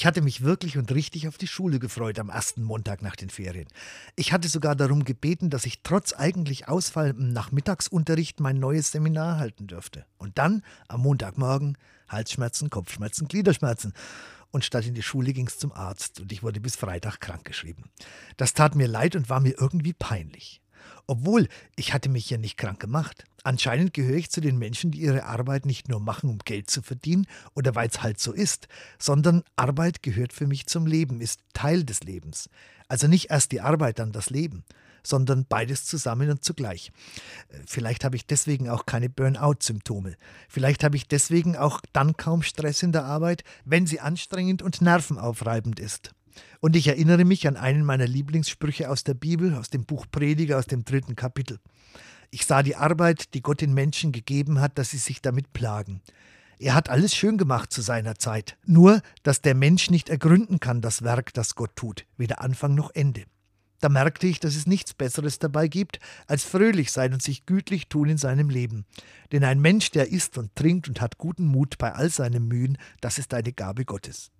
Ich hatte mich wirklich und richtig auf die Schule gefreut am ersten Montag nach den Ferien. Ich hatte sogar darum gebeten, dass ich trotz eigentlich ausfallendem Nachmittagsunterricht mein neues Seminar halten dürfte. Und dann, am Montagmorgen, Halsschmerzen, Kopfschmerzen, Gliederschmerzen. Und statt in die Schule ging es zum Arzt und ich wurde bis Freitag krankgeschrieben. Das tat mir leid und war mir irgendwie peinlich. Obwohl, ich hatte mich ja nicht krank gemacht. Anscheinend gehöre ich zu den Menschen, die ihre Arbeit nicht nur machen, um Geld zu verdienen oder weil es halt so ist, sondern Arbeit gehört für mich zum Leben, ist Teil des Lebens. Also nicht erst die Arbeit, dann das Leben, sondern beides zusammen und zugleich. Vielleicht habe ich deswegen auch keine Burnout-Symptome. Vielleicht habe ich deswegen auch dann kaum Stress in der Arbeit, wenn sie anstrengend und nervenaufreibend ist. Und ich erinnere mich an einen meiner Lieblingssprüche aus der Bibel, aus dem Buch Prediger, aus dem dritten Kapitel. Ich sah die Arbeit, die Gott den Menschen gegeben hat, dass sie sich damit plagen. Er hat alles schön gemacht zu seiner Zeit. Nur, dass der Mensch nicht ergründen kann, das Werk, das Gott tut, weder Anfang noch Ende. Da merkte ich, dass es nichts Besseres dabei gibt, als fröhlich sein und sich gütlich tun in seinem Leben. Denn ein Mensch, der isst und trinkt und hat guten Mut bei all seinen Mühen, das ist eine Gabe Gottes.